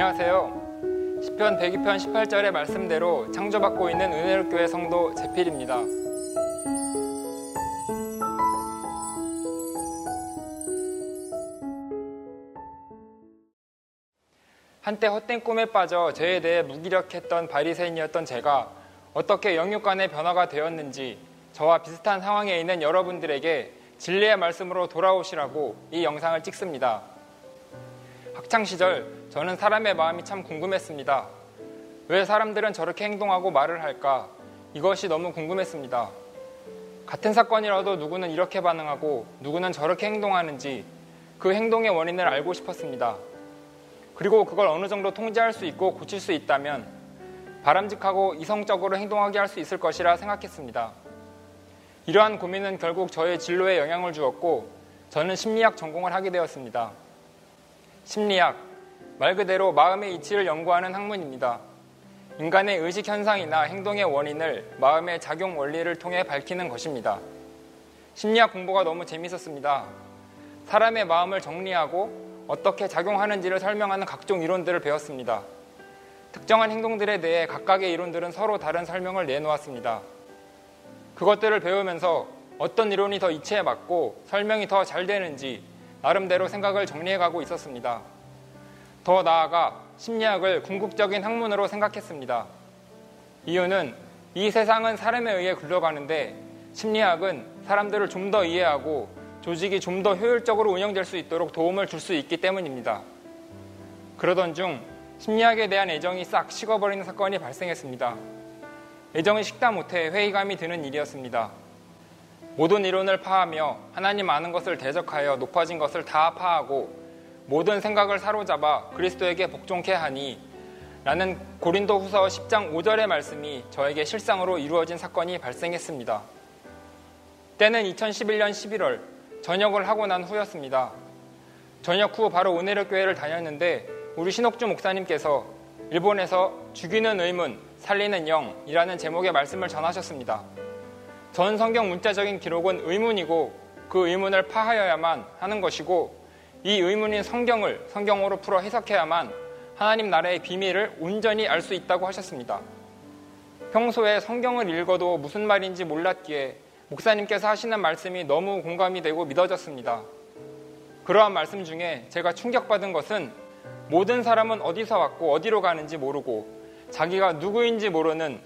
안녕하세요. 시편 102편 18절의 말씀대로 창조받고 있는 은혜로 교회 성도 제필입니다. 한때 헛된 꿈에 빠져 죄에 대해 무기력했던 바리새인이었던 제가 어떻게 영육간의 변화가 되었는지 저와 비슷한 상황에 있는 여러분들에게 진리의 말씀으로 돌아오시라고 이 영상을 찍습니다. 학창 시절 저는 사람의 마음이 참 궁금했습니다. 왜 사람들은 저렇게 행동하고 말을 할까? 이것이 너무 궁금했습니다. 같은 사건이라도 누구는 이렇게 반응하고 누구는 저렇게 행동하는지 그 행동의 원인을 알고 싶었습니다. 그리고 그걸 어느 정도 통제할 수 있고 고칠 수 있다면 바람직하고 이성적으로 행동하게 할 수 있을 것이라 생각했습니다. 이러한 고민은 결국 저의 진로에 영향을 주었고 저는 심리학 전공을 하게 되었습니다. 심리학, 말 그대로 마음의 이치를 연구하는 학문입니다. 인간의 의식 현상이나 행동의 원인을 마음의 작용 원리를 통해 밝히는 것입니다. 심리학 공부가 너무 재밌었습니다. 사람의 마음을 정리하고 어떻게 작용하는지를 설명하는 각종 이론들을 배웠습니다. 특정한 행동들에 대해 각각의 이론들은 서로 다른 설명을 내놓았습니다. 그것들을 배우면서 어떤 이론이 더 이치에 맞고 설명이 더 잘 되는지 나름대로 생각을 정리해가고 있었습니다. 더 나아가 심리학을 궁극적인 학문으로 생각했습니다. 이유는 이 세상은 사람에 의해 굴러가는데 심리학은 사람들을 좀 더 이해하고 조직이 좀 더 효율적으로 운영될 수 있도록 도움을 줄 수 있기 때문입니다. 그러던 중 심리학에 대한 애정이 싹 식어버리는 사건이 발생했습니다. 애정이 식다 못해 회의감이 드는 일이었습니다. 모든 이론을 파하며 하나님 아는 것을 대적하여 높아진 것을 다 파하고 모든 생각을 사로잡아 그리스도에게 복종케 하니 라는 고린도 후서 10장 5절의 말씀이 저에게 실상으로 이루어진 사건이 발생했습니다. 때는 2011년 11월 전역을 하고 난 후였습니다. 전역 후 바로 은혜력 교회를 다녔는데 우리 신옥주 목사님께서 일본에서 죽이는 의문, 살리는 영이라는 제목의 말씀을 전하셨습니다. 전 성경 문자적인 기록은 의문이고 그 의문을 파하여야만 하는 것이고 이 의문인 성경을 성경으로 풀어 해석해야만 하나님 나라의 비밀을 온전히 알 수 있다고 하셨습니다. 평소에 성경을 읽어도 무슨 말인지 몰랐기에 목사님께서 하시는 말씀이 너무 공감이 되고 믿어졌습니다. 그러한 말씀 중에 제가 충격받은 것은 모든 사람은 어디서 왔고 어디로 가는지 모르고 자기가 누구인지 모르는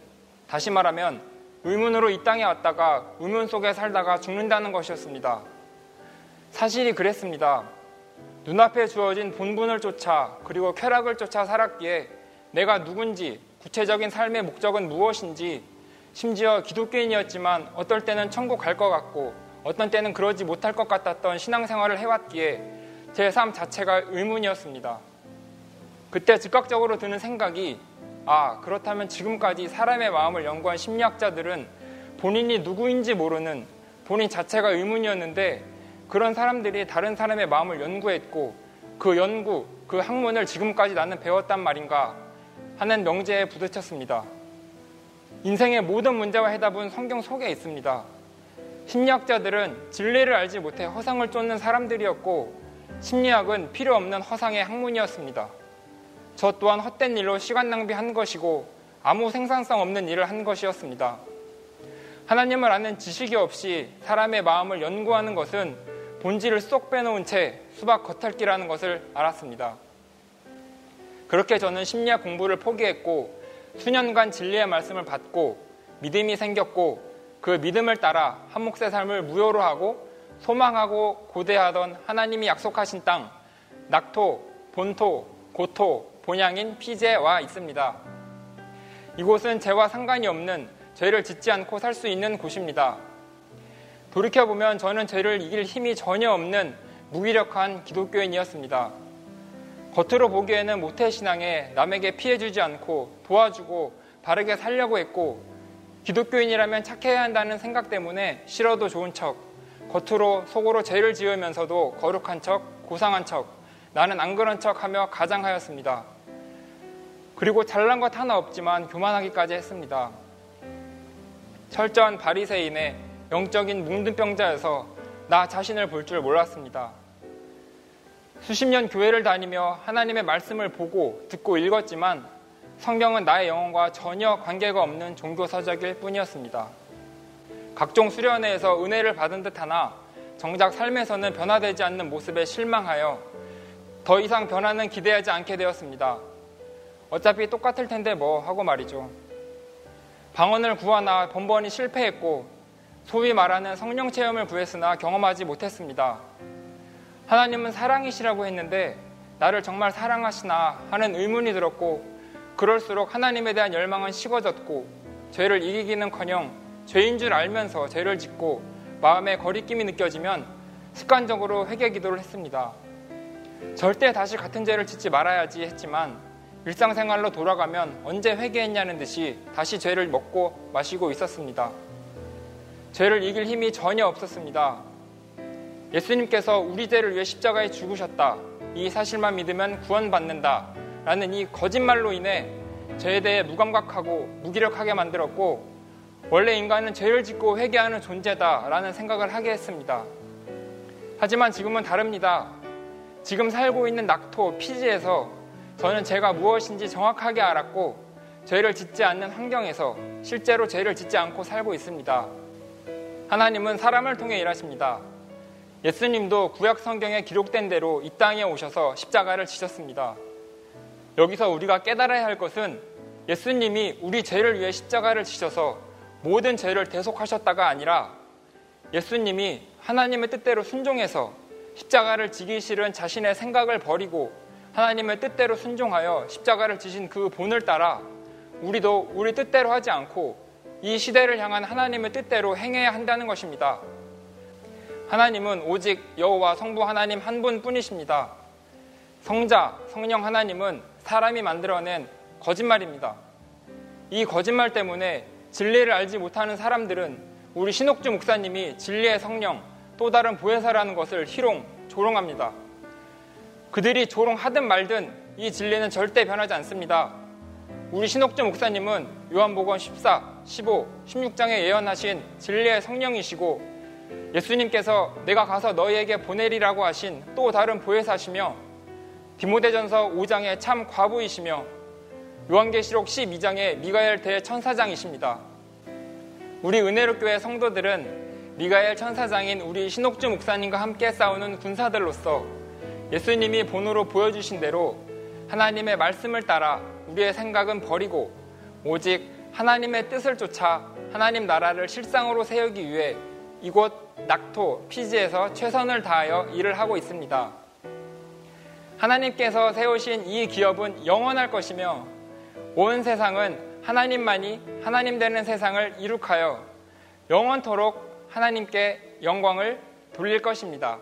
다시 말하면 의문으로 이 땅에 왔다가 의문 속에 살다가 죽는다는 것이었습니다. 사실이 그랬습니다. 눈앞에 주어진 본분을 쫓아 그리고 쾌락을 쫓아 살았기에 내가 누군지 구체적인 삶의 목적은 무엇인지 심지어 기독교인이었지만 어떨 때는 천국 갈 것 같고 어떤 때는 그러지 못할 것 같았던 신앙생활을 해왔기에 제 삶 자체가 의문이었습니다. 그때 즉각적으로 드는 생각이 아, 그렇다면 지금까지 사람의 마음을 연구한 심리학자들은 본인이 누구인지 모르는 본인 자체가 의문이었는데 그런 사람들이 다른 사람의 마음을 연구했고 그 연구, 그 학문을 지금까지 나는 배웠단 말인가 하는 명제에 부딪혔습니다. 인생의 모든 문제와 해답은 성경 속에 있습니다. 심리학자들은 진리를 알지 못해 허상을 쫓는 사람들이었고 심리학은 필요 없는 허상의 학문이었습니다. 저 또한 헛된 일로 시간 낭비한 것이고 아무 생산성 없는 일을 한 것이었습니다. 하나님을 아는 지식이 없이 사람의 마음을 연구하는 것은 본질을 쏙 빼놓은 채 수박 겉핥기라는 것을 알았습니다. 그렇게 저는 심리학 공부를 포기했고 수년간 진리의 말씀을 받고 믿음이 생겼고 그 믿음을 따라 한 몫의 삶을 무효로 하고 소망하고 고대하던 하나님이 약속하신 땅 낙토, 본토, 고토, 본향인 피제에 와 있습니다. 이곳은 죄와 상관이 없는 죄를 짓지 않고 살 수 있는 곳입니다. 돌이켜보면 저는 죄를 이길 힘이 전혀 없는 무기력한 기독교인이었습니다. 겉으로 보기에는 모태신앙에 남에게 피해주지 않고 도와주고 바르게 살려고 했고 기독교인이라면 착해야 한다는 생각 때문에 싫어도 좋은 척, 겉으로 속으로 죄를 지으면서도 거룩한 척, 고상한 척, 나는 안 그런 척 하며 가장하였습니다. 그리고 잘난 것 하나 없지만 교만하기까지 했습니다. 철저한 바리새인의 영적인 뭉든병자여서 나 자신을 볼 줄 몰랐습니다. 수십 년 교회를 다니며 하나님의 말씀을 보고 듣고 읽었지만 성경은 나의 영혼과 전혀 관계가 없는 종교 서적일 뿐이었습니다. 각종 수련회에서 은혜를 받은 듯 하나 정작 삶에서는 변화되지 않는 모습에 실망하여 더 이상 변화는 기대하지 않게 되었습니다. 어차피 똑같을 텐데 뭐 하고 말이죠. 방언을 구하나 번번이 실패했고 소위 말하는 성령 체험을 구했으나 경험하지 못했습니다. 하나님은 사랑이시라고 했는데 나를 정말 사랑하시나 하는 의문이 들었고 그럴수록 하나님에 대한 열망은 식어졌고 죄를 이기기는커녕 죄인 줄 알면서 죄를 짓고 마음에 거리낌이 느껴지면 습관적으로 회개 기도를 했습니다. 절대 다시 같은 죄를 짓지 말아야지 했지만 일상생활로 돌아가면 언제 회개했냐는 듯이 다시 죄를 먹고 마시고 있었습니다. 죄를 이길 힘이 전혀 없었습니다. 예수님께서 우리 죄를 위해 십자가에 죽으셨다. 이 사실만 믿으면 구원받는다. 라는 이 거짓말로 인해 죄에 대해 무감각하고 무기력하게 만들었고 원래 인간은 죄를 짓고 회개하는 존재다라는 생각을 하게 했습니다. 하지만 지금은 다릅니다. 지금 살고 있는 낙토 피지에서 저는 죄가 무엇인지 정확하게 알았고 죄를 짓지 않는 환경에서 실제로 죄를 짓지 않고 살고 있습니다. 하나님은 사람을 통해 일하십니다. 예수님도 구약 성경에 기록된 대로 이 땅에 오셔서 십자가를 지셨습니다. 여기서 우리가 깨달아야 할 것은 예수님이 우리 죄를 위해 십자가를 지셔서 모든 죄를 대속하셨다가 아니라 예수님이 하나님의 뜻대로 순종해서 십자가를 지기 싫은 자신의 생각을 버리고 하나님의 뜻대로 순종하여 십자가를 지신 그 본을 따라 우리도 우리 뜻대로 하지 않고 이 시대를 향한 하나님의 뜻대로 행해야 한다는 것입니다. 하나님은 오직 여호와 성부 하나님 한 분뿐이십니다. 성자, 성령 하나님은 사람이 만들어낸 거짓말입니다. 이 거짓말 때문에 진리를 알지 못하는 사람들은 우리 신옥주 목사님이 진리의 성령, 또 다른 보혜사라는 것을 희롱, 조롱합니다. 그들이 조롱하든 말든 이 진리는 절대 변하지 않습니다. 우리 신옥주 목사님은 요한복음 14, 15, 16장에 예언하신 진리의 성령이시고 예수님께서 내가 가서 너희에게 보내리라고 하신 또 다른 보혜사시며 디모데전서 5장의 참 과부이시며 요한계시록 12장의 미가엘 대천사장이십니다. 우리 은혜로 교회 성도들은 미가엘 천사장인 우리 신옥주 목사님과 함께 싸우는 군사들로서 예수님이 본으로 보여주신 대로 하나님의 말씀을 따라 우리의 생각은 버리고 오직 하나님의 뜻을 쫓아 하나님 나라를 실상으로 세우기 위해 이곳 낙토 피지에서 최선을 다하여 일을 하고 있습니다. 하나님께서 세우신 이 기업은 영원할 것이며 온 세상은 하나님만이 하나님 되는 세상을 이룩하여 영원토록 하나님께 영광을 돌릴 것입니다.